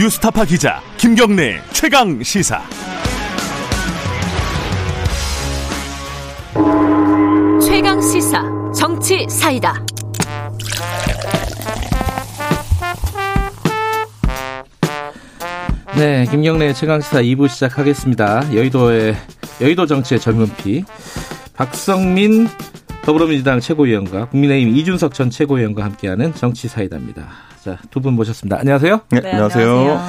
뉴스타파 기자 김경래 최강 시사. 최강 시사 정치 사이다. 네, 김경래 최강 시사 2부 시작하겠습니다. 여의도의 여의도 정치의 젊은 피 박성민 더불어민주당 최고위원과 국민의힘 이준석 전 최고위원과 함께하는 정치 사이다입니다. 자, 두 분 모셨습니다. 안녕하세요. 네, 네 안녕하세요.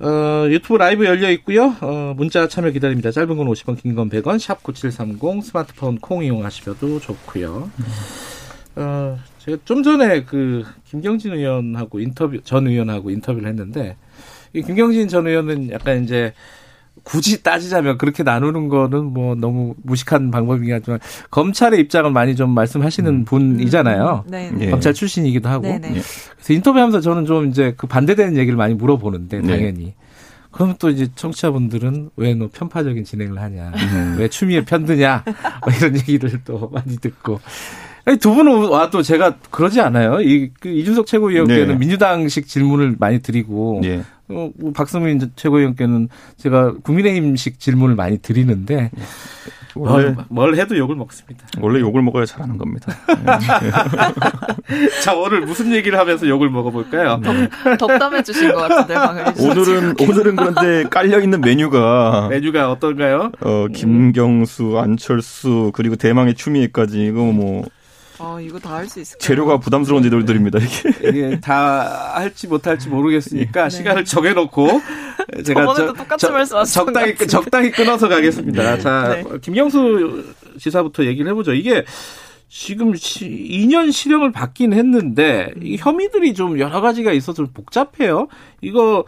어, 유튜브 라이브 열려 있고요. 어, 문자 참여 기다립니다. 짧은 건 50원, 긴 건 100원, 샵 9730 스마트폰 콩 이용하시셔도 좋고요. 어, 제가 좀 전에 그 김경진 의원하고 인터뷰 전 의원하고 인터뷰를 했는데 이 김경진 전 의원은 약간 이제 굳이 따지자면 그렇게 나누는 거는 뭐 너무 무식한 방법이긴 하지만 검찰의 입장을 많이 좀 말씀하시는 음. 분이잖아요. 음. 네, 네. 검찰 출신이기도 하고. 네, 네. 그래서 인터뷰하면서 저는 좀 이제 그 반대되는 얘기를 많이 물어보는데 네. 당연히. 네. 그러면 또 이제 청취자분들은 왜 너 편파적인 진행을 하냐, 음. 왜 추미애 편드냐, 뭐 이런 얘기를 또 많이 듣고. 두 분은 와도 제가 그러지 않아요. 이, 그 이준석 최고위원께는 네. 민주당식 질문을 많이 드리고, 네. 어, 뭐 박성민 최고위원께는 제가 국민의힘식 질문을 많이 드리는데, 뭘, 뭘 해도 욕을 먹습니다. 원래 욕을 먹어야 잘하는 겁니다. 자 오늘 무슨 얘기를 하면서 욕을 먹어볼까요? 덕담해 주신 것 같은데 오늘은 오늘은 그런데 깔려 있는 메뉴가 메뉴가 어떤가요? 어 김경수, 안철수 그리고 대망의 추미애까지 이거 뭐 아, 이거 다 할 수 있을까요? 재료가 부담스러운 재료들입니다, 이게. 이게 다 할지 못할지 모르겠으니까 네. 시간을 정해놓고 제가 저, 똑같이 저, 적당히, 적당히 끊어서 가겠습니다. 자, 네. 김경수 지사부터 얘기를 해보죠. 이게 지금 2년 실형을 받긴 했는데 이 혐의들이 좀 여러 가지가 있어서 좀 복잡해요. 이거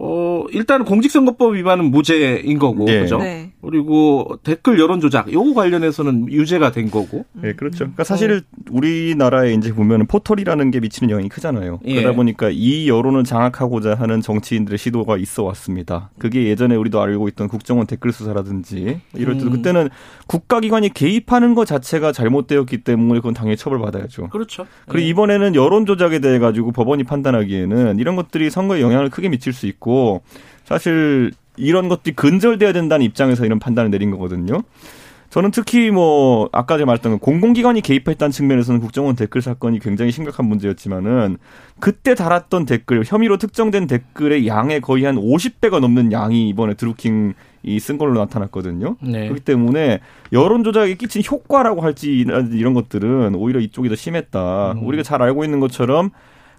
어, 일단 공직선거법 위반은 무죄인 거고, 네. 그죠? 네. 그리고 댓글 여론 조작, 요거 관련해서는 유죄가 된 거고. 네, 그렇죠. 그러니까 사실 우리나라에 이제 보면 포털이라는 게 미치는 영향이 크잖아요. 예. 그러다 보니까 이 여론을 장악하고자 하는 정치인들의 시도가 있어 왔습니다. 그게 예전에 우리도 알고 있던 국정원 댓글 수사라든지 이럴 때도 음. 그때는 국가기관이 개입하는 것 자체가 잘못되었기 때문에 그건 당연히 처벌받아야죠. 그렇죠. 그리고 예. 이번에는 여론 조작에 대해 가지고 법원이 판단하기에는 이런 것들이 선거에 영향을 크게 미칠 수 있고 있고 사실 이런 것들이 근절돼야 된다는 입장에서 이런 판단을 내린 거거든요. 저는 특히 뭐 아까 제가 말했던 공공기관이 개입했다는 측면에서는 국정원 댓글 사건이 굉장히 심각한 문제였지만은 그때 달았던 댓글 혐의로 특정된 댓글의 양의 거의 한 50배가 넘는 양이 이번에 드루킹 이 쓴 걸로 나타났거든요. 네. 그렇기 때문에 여론 조작에 끼친 효과라고 할지 이런 것들은 오히려 이쪽이 더 심했다. 음. 우리가 잘 알고 있는 것처럼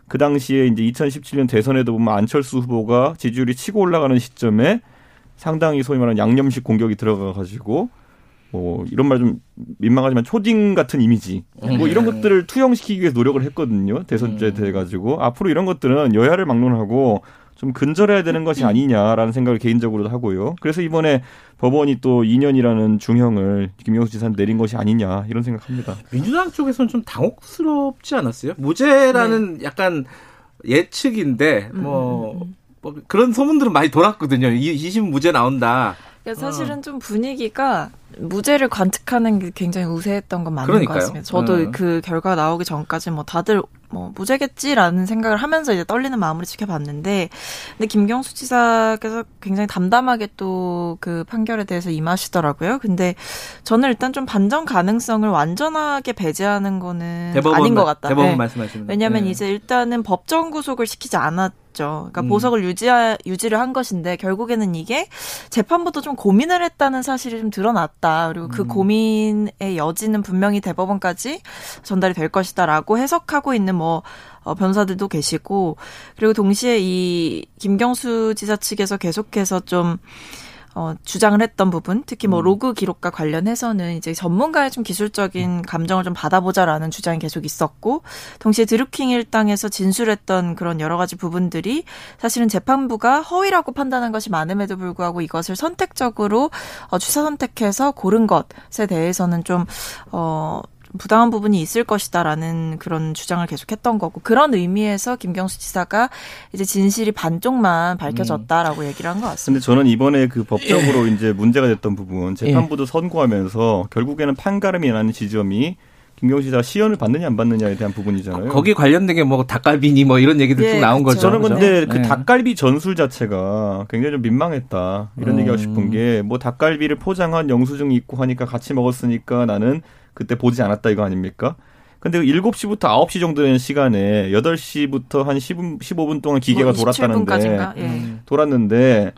그 당시에 이제 2017년 대선에도 보면 안철수 후보가 지지율이 치고 올라가는 시점에 상당히 소위 말하는 양념식 공격이 들어가 가지고 뭐 이런 말 좀 민망하지만 초딩 같은 이미지 뭐 이런 네. 것들을 투영시키기 위해서 노력을 했거든요 대선제 돼 음. 가지고 앞으로 이런 것들은 여야를 막론하고 좀 근절해야 되는 것이 아니냐라는 생각을 개인적으로도 하고요. 그래서 이번에 법원이 또 2년이라는 중형을 김영수 지사는 내린 것이 아니냐 이런 생각합니다. 민주당 쪽에서는 좀 당혹스럽지 않았어요? 무죄라는 네. 약간 예측인데 뭐, 음. 뭐, 그런 소문들은 많이 돌았거든요. 2심 무죄 나온다. 사실은 어. 좀 분위기가 무죄를 관측하는 게 굉장히 우세했던 건 맞는 그러니까요. 것 같습니다. 저도 음. 그 결과 나오기 전까지 뭐 다들 뭐 무죄겠지라는 생각을 하면서 이제 떨리는 마음으로 지켜봤는데 근데 김경수 지사께서 굉장히 담담하게 또 그 판결에 대해서 임하시더라고요. 근데 저는 일단 좀 반전 가능성을 완전하게 배제하는 거는 아닌 것 같다. 대법원 네. 말씀하시는 왜냐하면 네. 이제 일단은 법정 구속을 시키지 않았 죠 그러니까 음. 보석을 유지 유지를 한 것인데 결국에는 이게 재판부도 좀 고민을 했다는 사실이 좀 드러났다. 그리고 그 음. 고민의 여지는 분명히 대법원까지 전달이 될 것이다라고 해석하고 있는 뭐 어, 변사들도 계시고 그리고 동시에 이 김경수 지사 측에서 계속해서 좀 어, 주장을 했던 부분, 특히 뭐 음. 로그 기록과 관련해서는 이제 전문가의 좀 기술적인 감정을 좀 받아보자라는 주장이 계속 있었고, 동시에 드루킹 일당에서 진술했던 그런 여러 가지 부분들이 사실은 재판부가 허위라고 판단한 것이 많음에도 불구하고 이것을 선택적으로 어, 추사 선택해서 고른 것에 대해서는 좀, 어, 부당한 부분이 있을 것이다라는 그런 주장을 계속했던 거고 그런 의미에서 김경수 지사가 이제 진실이 반쪽만 밝혀졌다라고 음. 얘기를 한 것 같습니다. 근데 저는 이번에 그 법적으로 예. 이제 문제가 됐던 부분 재판부도 예. 선고하면서 결국에는 판가름이 나는 지점이 김경수 지사가 시연을 받느냐 안 받느냐에 대한 부분이잖아요. 거기 관련된 게 뭐 닭갈비니 뭐 이런 얘기들 예, 쭉 나온 그쵸. 거죠. 저는 근데 그죠? 그 예. 닭갈비 전술 자체가 굉장히 좀 민망했다 이런 음. 얘기하고 싶은 게 뭐 닭갈비를 포장한 영수증이 있고 하니까 같이 먹었으니까 나는 그때 보지 않았다 이거 아닙니까? 근데 7시부터 9시 정도 되는 시간에 8시부터 한 10분, 15분 동안 기계가 뭐 돌았다는데 27분까지인가? 예. 음. 돌았는데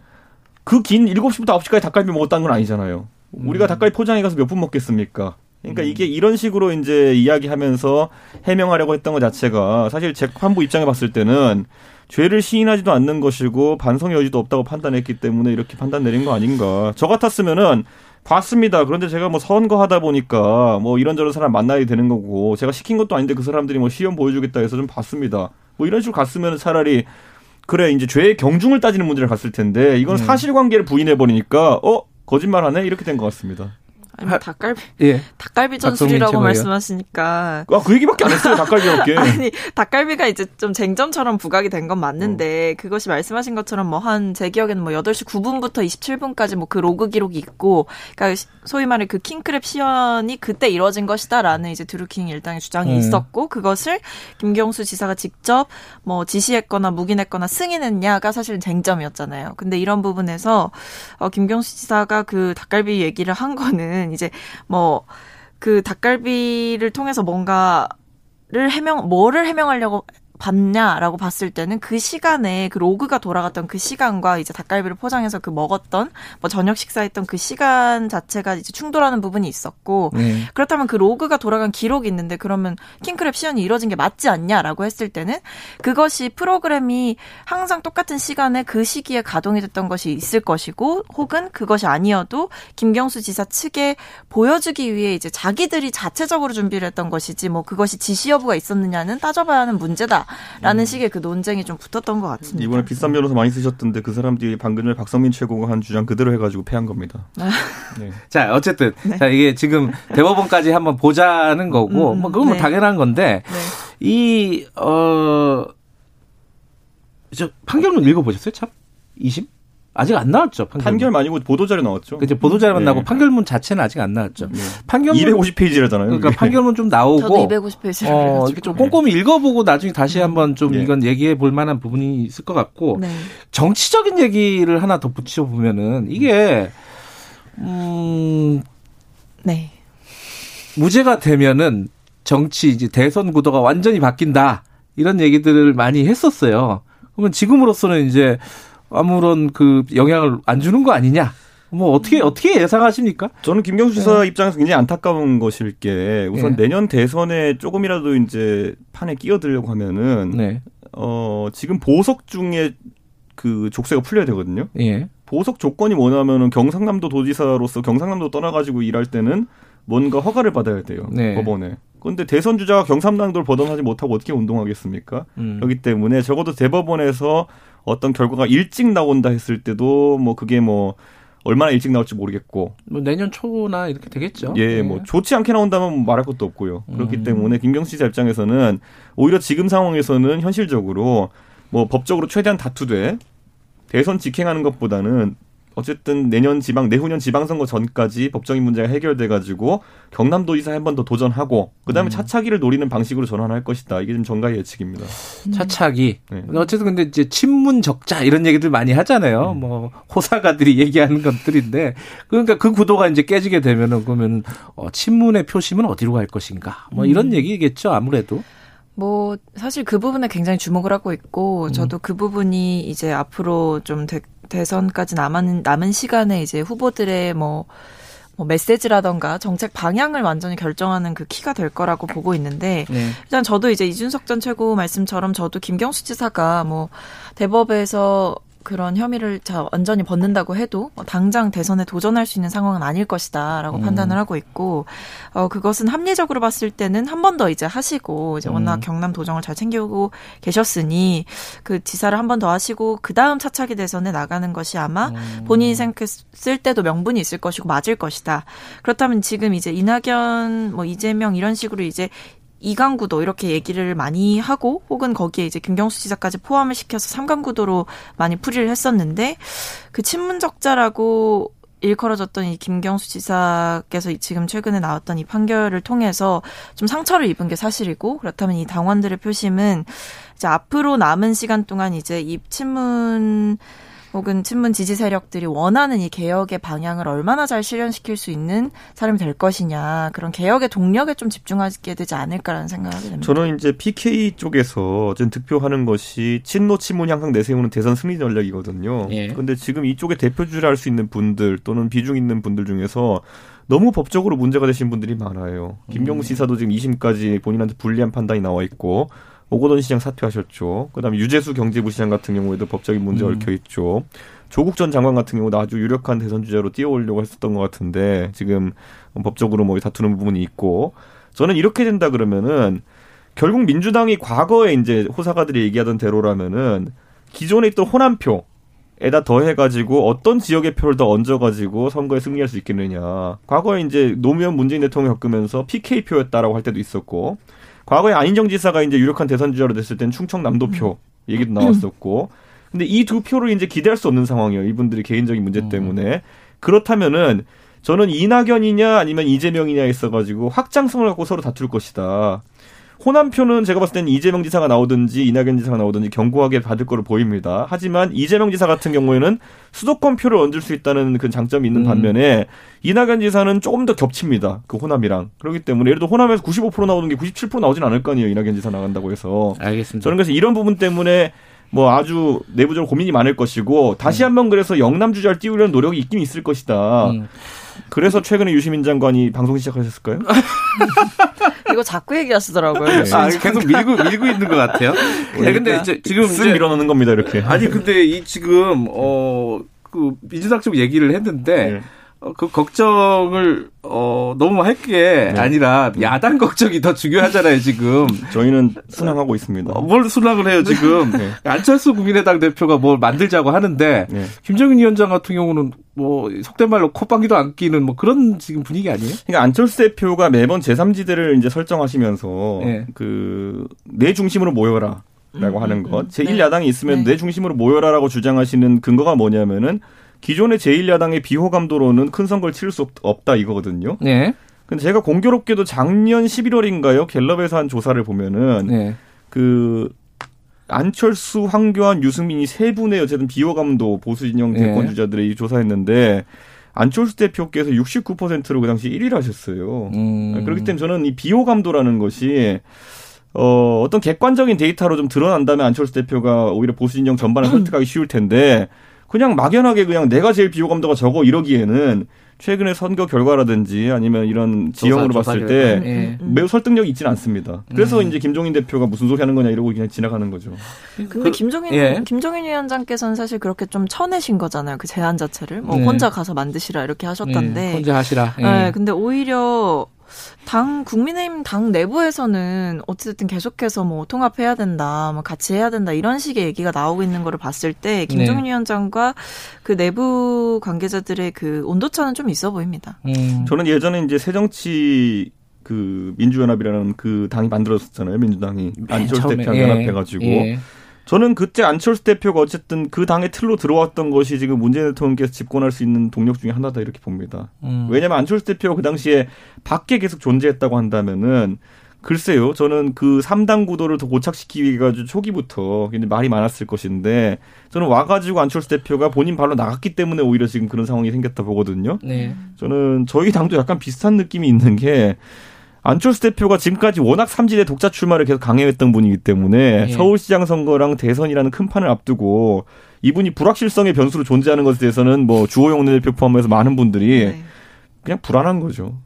그 긴 7시부터 9시까지 닭갈비 먹었다는 건 아니잖아요. 음. 우리가 닭갈비 포장해 가서 몇 분 먹겠습니까? 그러니까 이게 이런 식으로 이제 이야기하면서 해명하려고 했던 것 자체가 사실 재판부 입장에 봤을 때는 죄를 시인하지도 않는 것이고 반성의 여지도 없다고 판단했기 때문에 이렇게 판단 내린 거 아닌가. 저 같았으면은 봤습니다. 그런데 제가 뭐 선거하다 보니까 뭐 이런저런 사람 만나야 되는 거고 제가 시킨 것도 아닌데 그 사람들이 뭐 시험 보여주겠다 해서 좀 봤습니다. 뭐 이런 식으로 갔으면 차라리 그래 이제 죄의 경중을 따지는 문제를 갔을 텐데 이건 네. 사실관계를 부인해 버리니까 어 거짓말하네 이렇게 된 것 같습니다. 아니, 뭐 닭갈비 예. 닭갈비 전술이라고. 말씀하시니까 아 그 얘기밖에 안 했어요 닭갈비밖에. 아니 닭갈비가 이제 좀 쟁점처럼 부각이 된 건 맞는데 그것이 말씀하신 것처럼 뭐 한 제 기억에는 뭐 8시 9분부터 27분까지 뭐 그 로그 기록이 있고 그러니까 시- 소위 말해 그 킹크랩 시연이 그때 이루어진 것이다라는 이제 드루킹 일당의 주장이 음. 있었고 그것을 김경수 지사가 직접 뭐 지시했거나 묵인했거나 승인했냐가 사실은 쟁점이었잖아요. 근데 이런 부분에서 어 김경수 지사가 그 닭갈비 얘기를 한 거는 이제 뭐 그 닭갈비를 통해서 뭔가를 해명 뭐를 해명하려고 봤냐라고 봤을 때는 그 시간에 그 로그가 돌아갔던 그 시간과 이제 닭갈비를 포장해서 그 먹었던 뭐 저녁 식사했던 그 시간 자체가 이제 충돌하는 부분이 있었고 네. 그렇다면 그 로그가 돌아간 기록이 있는데 그러면 킹크랩 시연이 이뤄진 게 맞지 않냐라고 했을 때는 그것이 프로그램이 항상 똑같은 시간에 그 시기에 가동이 됐던 것이 있을 것이고 혹은 그것이 아니어도 김경수 지사 측에 보여주기 위해 이제 자기들이 자체적으로 준비를 했던 것이지 뭐 그것이 지시 여부가 있었느냐는 따져봐야 하는 문제다 라는 식의 그 논쟁이 좀 붙었던 것 같습니다. 이번에 비싼 변호사 많이 쓰셨던데 그 사람들이 방금 전에 박성민 최고가 한 주장 그대로 해가지고 패한 겁니다. 네. 자, 어쨌든 자 이게 지금 대법원까지 한번 보자는 거고 음, 뭐 그건 뭐 네. 당연한 건데 네. 이 어. 저 판결문 읽어보셨어요, 참? 2심? 아직 안 나왔죠, 판결문. 판결 아니고 보도자료 나왔죠. 그죠 보도자료만 네. 나고 판결문 자체는 아직 안 나왔죠. 네. 판결문 250페이지라잖아요. 그러니까 판결문 좀 나오고 저도 250페이지를 어, 이렇게 좀 꼼꼼히 읽어보고 나중에 다시 한번 좀 네. 이건 얘기해 볼 만한 부분이 있을 것 같고 네. 정치적인 얘기를 하나 더 붙여 보면은 이게 음 네. 무죄가 되면은 정치 이제 대선 구도가 완전히 바뀐다 이런 얘기들을 많이 했었어요. 그러면 지금으로서는 이제 아무런 그 영향을 안 주는 거 아니냐? 뭐 어떻게 어떻게 예상하십니까? 저는 김경수 지사 입장에서 굉장히 안타까운 것일 게 우선 네. 내년 대선에 조금이라도 이제 판에 끼어들려고 하면은 네, 어 지금 보석 중에 그 족쇄가 풀려야 되거든요. 예, 보석 조건이 뭐냐면은 경상남도 도지사로서 경상남도 떠나가지고 일할 때는 뭔가 허가를 받아야 돼요 네. 법원에. 그런데 대선 주자가 경상남도를 벗어나지 못하고 어떻게 운동하겠습니까? 음. 그렇기 때문에 적어도 대법원에서 어떤 결과가 일찍 나온다 했을 때도 뭐 그게 뭐 얼마나 일찍 나올지 모르겠고 뭐 내년 초나 이렇게 되겠죠. 예, 뭐 좋지 않게 나온다면 뭐 말할 것도 없고요. 그렇기 음. 때문에 김경수 지사 입장에서는 오히려 지금 상황에서는 현실적으로 뭐 법적으로 최대한 다투되 대선 직행하는 것보다는 어쨌든 내년 지방 내후년 지방선거 전까지 법적인 문제가 해결돼 가지고 경남도지사 한 번 더 도전하고 그다음에 음. 차차기를 노리는 방식으로 전환할 것이다. 이게 좀 정가의 예측입니다. 차차기. 네. 어쨌든 근데 이제 친문 적자 이런 얘기들 많이 하잖아요. 뭐 호사가들이 얘기하는 것들인데 그러니까 그 구도가 이제 깨지게 되면은 그러면 어, 친문의 표심은 어디로 갈 것인가? 뭐 이런 얘기겠죠 아무래도. 뭐 사실 그 부분에 굉장히 주목을 하고 있고 저도 그 부분이 이제 앞으로 좀 대, 대선까지 남은 남은 시간에 이제 후보들의 뭐, 뭐 메시지라던가 정책 방향을 완전히 결정하는 그 키가 될 거라고 보고 있는데 네. 일단 저도 이제 이준석 전 최고 말씀처럼 저도 김경수 지사가 뭐 대법에서 그런 혐의를 자 완전히 벗는다고 해도 뭐 당장 대선에 도전할 수 있는 상황은 아닐 것이다라고 음. 판단을 하고 있고 어 그것은 합리적으로 봤을 때는 한 번 더 이제 하시고 이제 워낙 음. 경남 도정을 잘 챙기고 계셨으니 그 지사를 한 번 더 하시고 그 다음 차차기 대선에 나가는 것이 아마 음. 본인이 생각했을 때도 명분이 있을 것이고 맞을 것이다. 그렇다면 지금 이제 이낙연 뭐 이재명 이런 식으로 이제 이강구도 이렇게 얘기를 많이 하고 혹은 거기에 이제 김경수 지사까지 포함을 시켜서 삼강구도로 많이 풀이를 했었는데 그 친문적자라고 일컬어졌던 이 김경수 지사께서 지금 최근에 나왔던 이 판결을 통해서 좀 상처를 입은 게 사실이고 그렇다면 이 당원들의 표심은 이제 앞으로 남은 시간 동안 이제 이 친문 혹은 친문 지지 세력들이 원하는 이 개혁의 방향을 얼마나 잘 실현시킬 수 있는 사람이 될 것이냐 그런 개혁의 동력에 좀 집중하게 되지 않을까라는 생각을 하게 됩니다. 저는 이제 PK 쪽에서 지금 득표하는 것이 친노 친문 향상 내세우는 대선 승리 전략이거든요. 예. 근데 지금 이쪽에 대표주를 할 수 있는 분들 또는 비중 있는 분들 중에서 너무 법적으로 문제가 되신 분들이 많아요. 김경수 지사도 지금 2심까지 본인한테 불리한 판단이 나와 있고 오거돈 시장 사퇴하셨죠. 그다음에 유재수 경제부 시장 같은 경우에도 법적인 문제 가 얽혀 있죠. 조국 전 장관 같은 경우도 아주 유력한 대선 주자로 띄워오려고 했었던 것 같은데 지금 법적으로 뭐 다투는 부분이 있고 저는 이렇게 된다 그러면은 결국 민주당이 과거에 이제 호사가들이 얘기하던 대로라면은 기존에 있던 호남표 에다 더해가지고 어떤 지역의 표를 더 얹어가지고 선거에 승리할 수 있겠느냐. 과거에 이제 노무현 문재인 대통령 겪으면서 PK 표였다라고 할 때도 있었고, 과거에 안인정 지사가 이제 유력한 대선 주자로 됐을 땐 충청 남도표 얘기도 나왔었고, 근데 이 두 표를 이제 기대할 수 없는 상황이에요. 이분들이 개인적인 문제 때문에. 그렇다면은 저는 이낙연이냐 아니면 이재명이냐 있어가지고 확장성을 갖고 서로 다툴 것이다. 호남표는 제가 봤을 때는 이재명 지사가 나오든지 이낙연 지사가 나오든지 견고하게 받을 거로 보입니다. 하지만 이재명 지사 같은 경우에는 수도권 표를 얹을 수 있다는 그 장점이 있는 음. 반면에 이낙연 지사는 조금 더 겹칩니다. 그 호남이랑. 그렇기 때문에 예를 들어 호남에서 95% 나오는 게 97% 나오진 않을 거 아니에요. 이낙연 지사 나간다고 해서. 알겠습니다. 저는 그래서 이런 부분 때문에 뭐 아주 내부적으로 고민이 많을 것이고 음. 다시 한번 그래서 영남 주자를 띄우려는 노력이 있긴 있을 것이다. 음. 그래서 최근에 유시민 장관이 방송 시작하셨을까요? 이거 자꾸 얘기하시더라고요. 네. 아, 계속 밀고 밀고 있는 것 같아요. 네, 근데 이제 지금 쓱 이제 밀어넣는 겁니다 이렇게. 아니 근데 이 지금 어그 민주당 쪽 얘기를 했는데 네. 어, 그 걱정을 어 너무 할게 네. 아니라 야당 걱정이 더 중요하잖아요 지금. 저희는 순항하고 있습니다. 어, 뭘 순항을 해요 지금 네. 안철수 국민의당 대표가 뭘 만들자고 하는데 네. 김정인 위원장 같은 경우는 뭐 속된 말로 콧방귀도 안 끼는 뭐 그런 지금 분위기 아니에요? 그러니까 안철수 대표가 매번 제3지대를 이제 설정하시면서 네. 그내 중심으로 모여라. 라고 음, 하는 음, 것. 음. 제1야당이 있으면 네. 내 중심으로 모여라라고 주장하시는 근거가 뭐냐면은 기존의 제1야당의 비호감도로는 큰 선거를 치를 수 없- 없다 이거거든요. 네. 근데 제가 공교롭게도 작년 11월인가요? 갤럽에서 한 조사를 보면은 네. 그 안철수, 황교안, 유승민이 세 분의 어쨌든 비호감도 보수 진영 네. 대권 주자들이 조사했는데 안철수 대표께서 69%로 그 당시 1위를 하셨어요. 음. 그렇기 때문에 저는 이 비호감도라는 것이 어, 어떤 객관적인 데이터로 좀 드러난다면 안철수 대표가 오히려 보수 진영 전반을 설득하기 쉬울 텐데 그냥 막연하게 그냥 내가 제일 비호 감도가 적어 이러기에는 최근의 선거 결과라든지 아니면 이런 지형으로 조사 봤을 결과. 때 예. 음. 매우 설득력이 있지는 않습니다. 그래서 이제 김종인 대표가 무슨 소리 하는 거냐 이러고 그냥 지나가는 거죠. 근데 그- 김종인 예. 김종인 위원장께서는 사실 그렇게 좀 쳐내신 거잖아요. 그 제안 자체를 뭐 네. 혼자 가서 만드시라 이렇게 하셨던데. 네, 혼자 하시라. 예. 네, 근데 오히려 당 국민의힘 당 내부에서는 어쨌든 계속해서 뭐 통합해야 된다, 뭐 같이 해야 된다 이런 식의 얘기가 나오고 있는 거를 봤을 때 김종인 네. 위원장과 그 내부 관계자들의 그 온도차는 좀 있어 보입니다. 음. 저는 예전에 이제 새정치 그 민주연합이라는 그 당이 만들어졌잖아요. 민주당이 안철수 처음에, 대표랑 예. 연합해가지고 예. 저는 그때 안철수 대표가 어쨌든 그 당의 틀로 들어왔던 것이 지금 문재인 대통령께서 집권할 수 있는 동력 중에 하나다 이렇게 봅니다. 음. 왜냐하면 안철수 대표가 그 당시에 밖에 계속 존재했다고 한다면은 글쎄요, 저는 그 3당 구도를 더 고착시키기 위해 가지고 초기부터 굉장히 말이 많았을 것인데 저는 와가지고 안철수 대표가 본인 발로 나갔기 때문에 오히려 지금 그런 상황이 생겼다 보거든요. 네. 저는 저희 당도 약간 비슷한 느낌이 있는 게 안철수 대표가 지금까지 워낙 삼지대 독자 출마를 계속 강행했던 분이기 때문에 예. 서울시장 선거랑 대선이라는 큰 판을 앞두고 이분이 불확실성의 변수로 존재하는 것에 대해서는 뭐 주호영 대표 포함해서 많은 분들이 네. 그냥 불안한 거죠.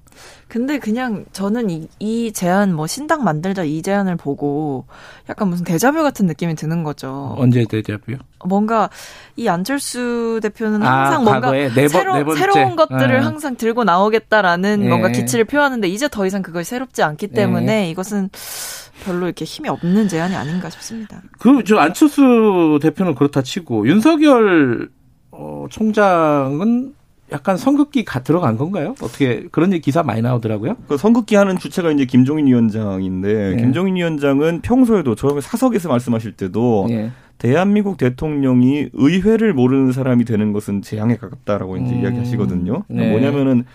근데 그냥 저는 이, 이 제안 뭐 신당 만들자 이 제안을 보고 약간 무슨 대자뷰 같은 느낌이 드는 거죠. 언제 되자고요? 뭔가 이 안철수 대표는 아, 항상 뭔가 과거에 네 번- 새로, 네. 새로운 것들을 예. 항상 들고 나오겠다라는 예. 뭔가 기치를 표하는데 이제 더 이상 그것이 새롭지 않기 때문에 이것은 별로 이렇게 힘이 없는 제안이 아닌가 싶습니다. 그 저 안철수 대표는 그렇다 치고 윤석열 어, 총장은 약간 선긋기 가 들어간 건가요? 어떻게 그런 기사 많이 나오더라고요. 그 선긋기 하는 주체가 이제 김종인 위원장인데 네. 김종인 위원장은 평소에도 저 사석에서 말씀하실 때도 예. 대한민국 대통령이 의회를 모르는 사람이 되는 것은 재앙에 가깝다라고 이제 음. 이야기하시거든요. 네. 뭐냐면은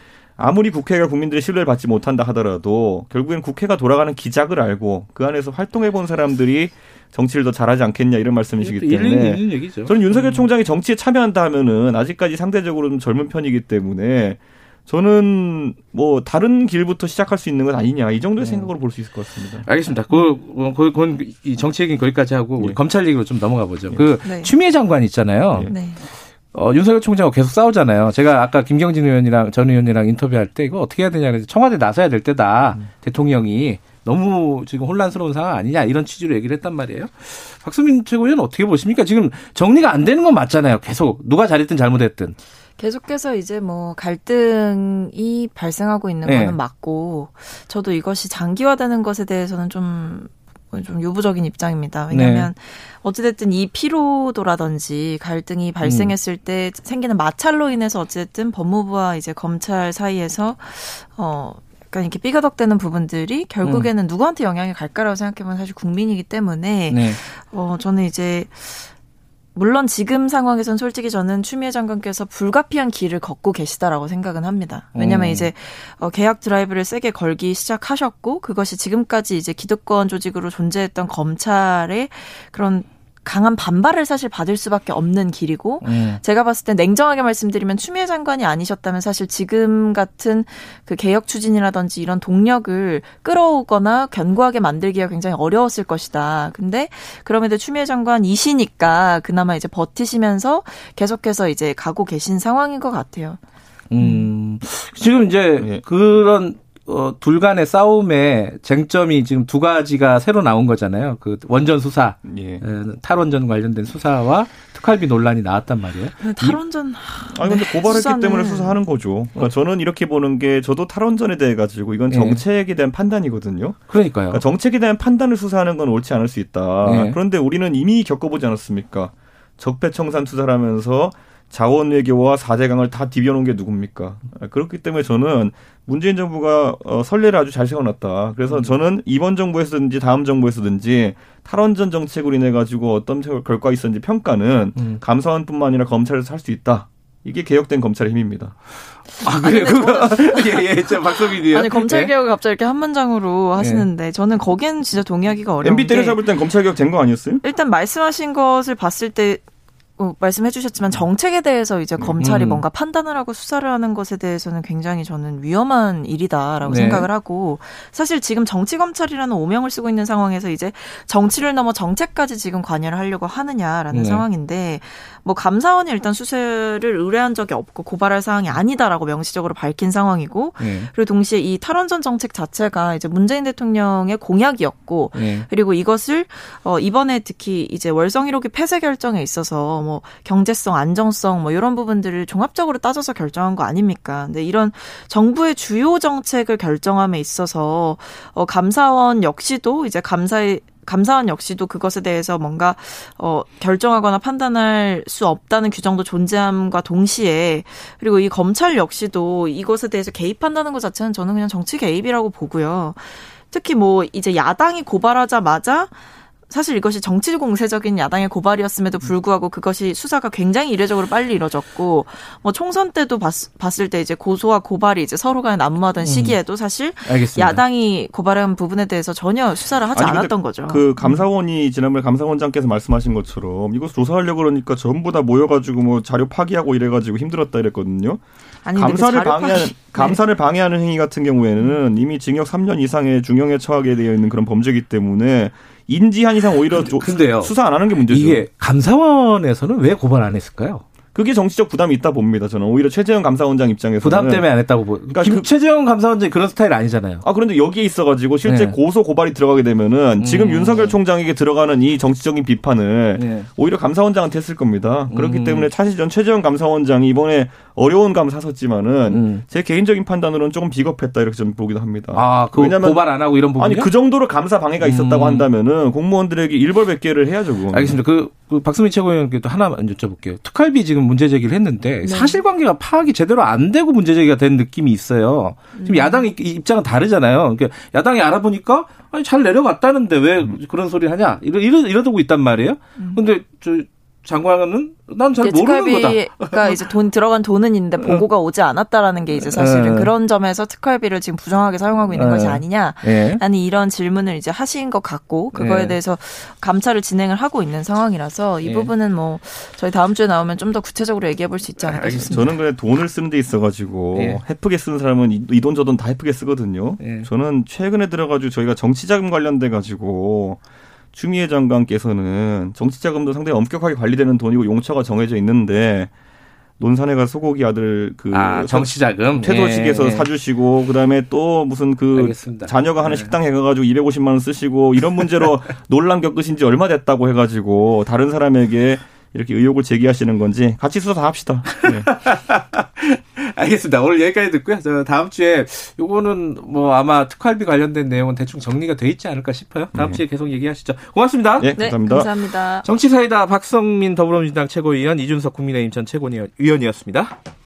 아무리 국회가 국민들의 신뢰를 받지 못한다 하더라도 결국엔 국회가 돌아가는 기작을 알고 그 안에서 활동해 본 사람들이 정치를 더 잘하지 않겠냐 이런 말씀이시기 때문에. 저는 윤석열 총장이 정치에 참여한다 하면은 아직까지 상대적으로 좀 젊은 편이기 때문에 저는 뭐 다른 길부터 시작할 수 있는 건 아니냐 이 정도의 생각으로 볼 수 있을 것 같습니다. 알겠습니다. 그, 그, 그, 이 정치 얘기는 거기까지 하고 우리 예. 검찰 얘기로 좀 넘어가 보죠. 그 네. 추미애 장관 있잖아요. 어, 윤석열 총장하고 계속 싸우잖아요. 제가 아까 김경진 의원이랑 전 의원이랑 인터뷰할 때 이거 어떻게 해야 되냐 그래서 청와대 나서야 될 때다. 대통령이 너무 지금 혼란스러운 상황 아니냐 이런 취지로 얘기를 했단 말이에요. 박수민 최고위원 어떻게 보십니까? 지금 정리가 안 되는 건 맞잖아요. 계속 누가 잘했든 잘못했든. 계속해서 이제 뭐 갈등이 발생하고 있는 네. 거는 맞고 저도 이것이 장기화되는 것에 대해서는 좀. 좀 유부적인 입장입니다. 왜냐하면 네. 어찌됐든 이 피로도라든지 갈등이 발생했을 때 생기는 마찰로 인해서 어찌됐든 법무부와 이제 검찰 사이에서 어 약간 이렇게 삐그덕대는 부분들이 결국에는 누구한테 영향이 갈까라고 생각해보면 사실 국민이기 때문에 네. 어, 저는 이제, 물론 지금 상황에선 솔직히 저는 추미애 장관께서 불가피한 길을 걷고 계시다라고 생각은 합니다. 왜냐면 음. 이제, 어, 계약 드라이브를 세게 걸기 시작하셨고, 그것이 지금까지 이제 기득권 조직으로 존재했던 검찰의 그런 강한 반발을 사실 받을 수밖에 없는 길이고, 음. 제가 봤을 때 냉정하게 말씀드리면 추미애 장관이 아니셨다면 사실 지금 같은 그 개혁 추진이라든지 이런 동력을 끌어오거나 견고하게 만들기가 굉장히 어려웠을 것이다. 근데 그럼에도 추미애 장관이시니까 그나마 이제 버티시면서 계속해서 이제 가고 계신 상황인 것 같아요. 음, 지금 이제 예. 그런 어, 둘 간의 싸움의 쟁점이 지금 두 가지가 새로 나온 거잖아요. 그 원전 수사, 예. 에, 탈원전 관련된 수사와 특활비 논란이 나왔단 말이에요. 탈원전 아니 근데 고발했기 수사는- 때문에 수사하는 거죠. 그러니까 저는 이렇게 보는 게 저도 탈원전에 대해 가지고 이건 예. 정책에 대한 판단이거든요. 그러니까요. 그러니까 정책에 대한 판단을 수사하는 건 옳지 않을 수 있다. 네. 그런데 우리는 이미 겪어보지 않았습니까? 적폐청산 투자를 하면서 자원 외교와 사대강을 다 디벼놓은 게 누굽니까? 아, 그렇기 때문에 저는 문재인 정부가 어, 선례를 아주 잘 세워놨다. 그래서 음. 저는 이번 정부에서든지 다음 정부에서든지 탈원전 정책으로 인해 가지고 어떤 결과가 있었는지 평가는 음. 감사원뿐만 아니라 검찰에서 할 수 있다. 이게 개혁된 검찰의 힘입니다. 아, 그래요? 그거. 예, 예, 저 박서민이요. 아니 검찰 예? 개혁을 갑자기 이렇게 한 문장으로 하시는데 저는 거기엔 진짜 동의하기가 어려운 MB 게 때려잡을 땐 검찰 개혁 된 거 아니었어요? 일단 말씀하신 것을 봤을 때 어, 말씀해 주셨지만 정책에 대해서 이제 검찰이 음. 뭔가 판단을 하고 수사를 하는 것에 대해서는 굉장히 저는 위험한 일이다라고 네. 생각을 하고 사실 지금 정치 검찰이라는 오명을 쓰고 있는 상황에서 이제 정치를 넘어 정책까지 지금 관여를 하려고 하느냐라는 네. 상황인데 뭐 감사원이 일단 수사를 의뢰한 적이 없고 고발할 사항이 아니다라고 명시적으로 밝힌 상황이고 예. 그리고 동시에 이 탈원전 정책 자체가 이제 문재인 대통령의 공약이었고 예. 그리고 이것을 어 이번에 특히 이제 월성 1호기 폐쇄 결정에 있어서 뭐 경제성, 안정성 뭐 이런 부분들을 종합적으로 따져서 결정한 거 아닙니까? 근데 이런 정부의 주요 정책을 결정함에 있어서 어 감사원 역시도 이제 감사의 감사원 역시도 그것에 대해서 뭔가 어 결정하거나 판단할 수 없다는 규정도 존재함과 동시에 그리고 이 검찰 역시도 이것에 대해서 개입한다는 것 자체는 저는 그냥 정치 개입이라고 보고요. 특히 뭐 이제 야당이 고발하자마자 사실 이것이 정치 공세적인 야당의 고발이었음에도 불구하고 그것이 수사가 굉장히 이례적으로 빨리 이뤄졌고 뭐 총선 때도 봤, 봤을 때 이제 고소와 고발이 이제 서로 간에 난무하던 시기에도 사실 알겠습니다. 야당이 고발한 부분에 대해서 전혀 수사를 하지 아니, 않았던 거죠. 그 감사원이 지난번에 감사원장께서 말씀하신 것처럼 이거 조사하려고 그러니까 전부 다 모여가지고 뭐 자료 파기하고 이래가지고 힘들었다 이랬거든요. 아니, 감사를 방해하는 파기- 감사를 방해하는 행위 같은 경우에는 이미 징역 3년 이상의 중형에 처하게 되어 있는 그런 범죄이기 때문에 인지한 이상 오히려 조- 근데요. 수사 안 하는 게 문제죠. 이게 감사원에서는 왜 고발 안 했을까요? 그게 정치적 부담이 있다 봅니다. 저는 오히려 최재형 감사원장 입장에서는 부담 때문에 안 했다고 보. 그러니까 김 그- 최재형 감사원장이 그런 스타일 아니잖아요. 아 그런데 여기에 있어가지고 실제 네. 고소 고발이 들어가게 되면은 지금 음. 윤석열 총장에게 들어가는 이 정치적인 비판을 네. 오히려 감사원장한테 했을 겁니다. 그렇기 음. 때문에 사실 전 최재형 감사원장이 이번에 어려운 감 사섰지만은 음. 제 개인적인 판단으로는 조금 비겁했다 이렇게 좀 보기도 합니다. 아, 그 왜냐면 고발 안 하고 이런 부분이 아니 그 정도로 감사 방해가 있었다고 음. 한다면은 공무원들에게 일벌백계를 해야죠. 그건. 알겠습니다. 그, 그 박수민 최고위원께도 하나만 여쭤볼게요. 특활비 지금 문제 제기를 했는데 네. 사실관계가 파악이 제대로 안 되고 문제 제기가 된 느낌이 있어요. 음. 지금 야당 이- 입장은 다르잖아요. 그러니까 야당이 알아보니까 아니 잘 내려갔다는데 왜 그런 소리 하냐 이러 이러 이러고 있단 말이에요. 근데 저 장관은 난잘 음. 이제 모르는 거다. 어. 특활비가 이제 돈 들어간 돈은 있는데 보고가 오지 않았다라는 게 이제 사실은 네. 그런 점에서 특활비를 지금 부정하게 사용하고 있는 네. 것이 아니냐. 예. 아니 이런 질문을 이제 하신 것 같고 그거에 네. 대해서 감찰을 진행을 하고 있는 상황이라서 이 네. 부분은 뭐 저희 다음 주에 나오면 좀 더 구체적으로 얘기해 볼 수 있지 않을까 싶습니다. 저는 그래 돈을 쓰는 데 있어 가지고 예. 헤프게 쓰는 사람은 이 돈 저 돈다 헤프게 쓰거든요. 예. 저는 최근에 들어 가지고 저희가 정치 자금 관련돼 가지고 추미애 장관께서는 정치 자금도 상당히 엄격하게 관리되는 돈이고 용처가 정해져 있는데 논산에 가 소고기 아들 그 아 정치자금 퇴소식에서 예, 예. 사주시고 그다음에 또 무슨 그 알겠습니다. 자녀가 하는 네. 식당 해가지고 250만 원 쓰시고 이런 문제로 논란 겪으신 지 얼마 됐다고 해가지고 다른 사람에게 이렇게 의혹을 제기하시는 건지 같이 수사 합시다. 네. 알겠습니다. 오늘 여기까지 듣고요. 저 다음 주에 요거는 뭐 아마 특활비 관련된 내용은 대충 정리가 돼 있지 않을까 싶어요. 다음 네. 주에 계속 얘기하시죠. 고맙습니다. 예, 네, 감사합니다. 감사합니다. 정치사이다 박성민 더불어민주당 최고위원 이준석 국민의힘 전 최고위원이었습니다.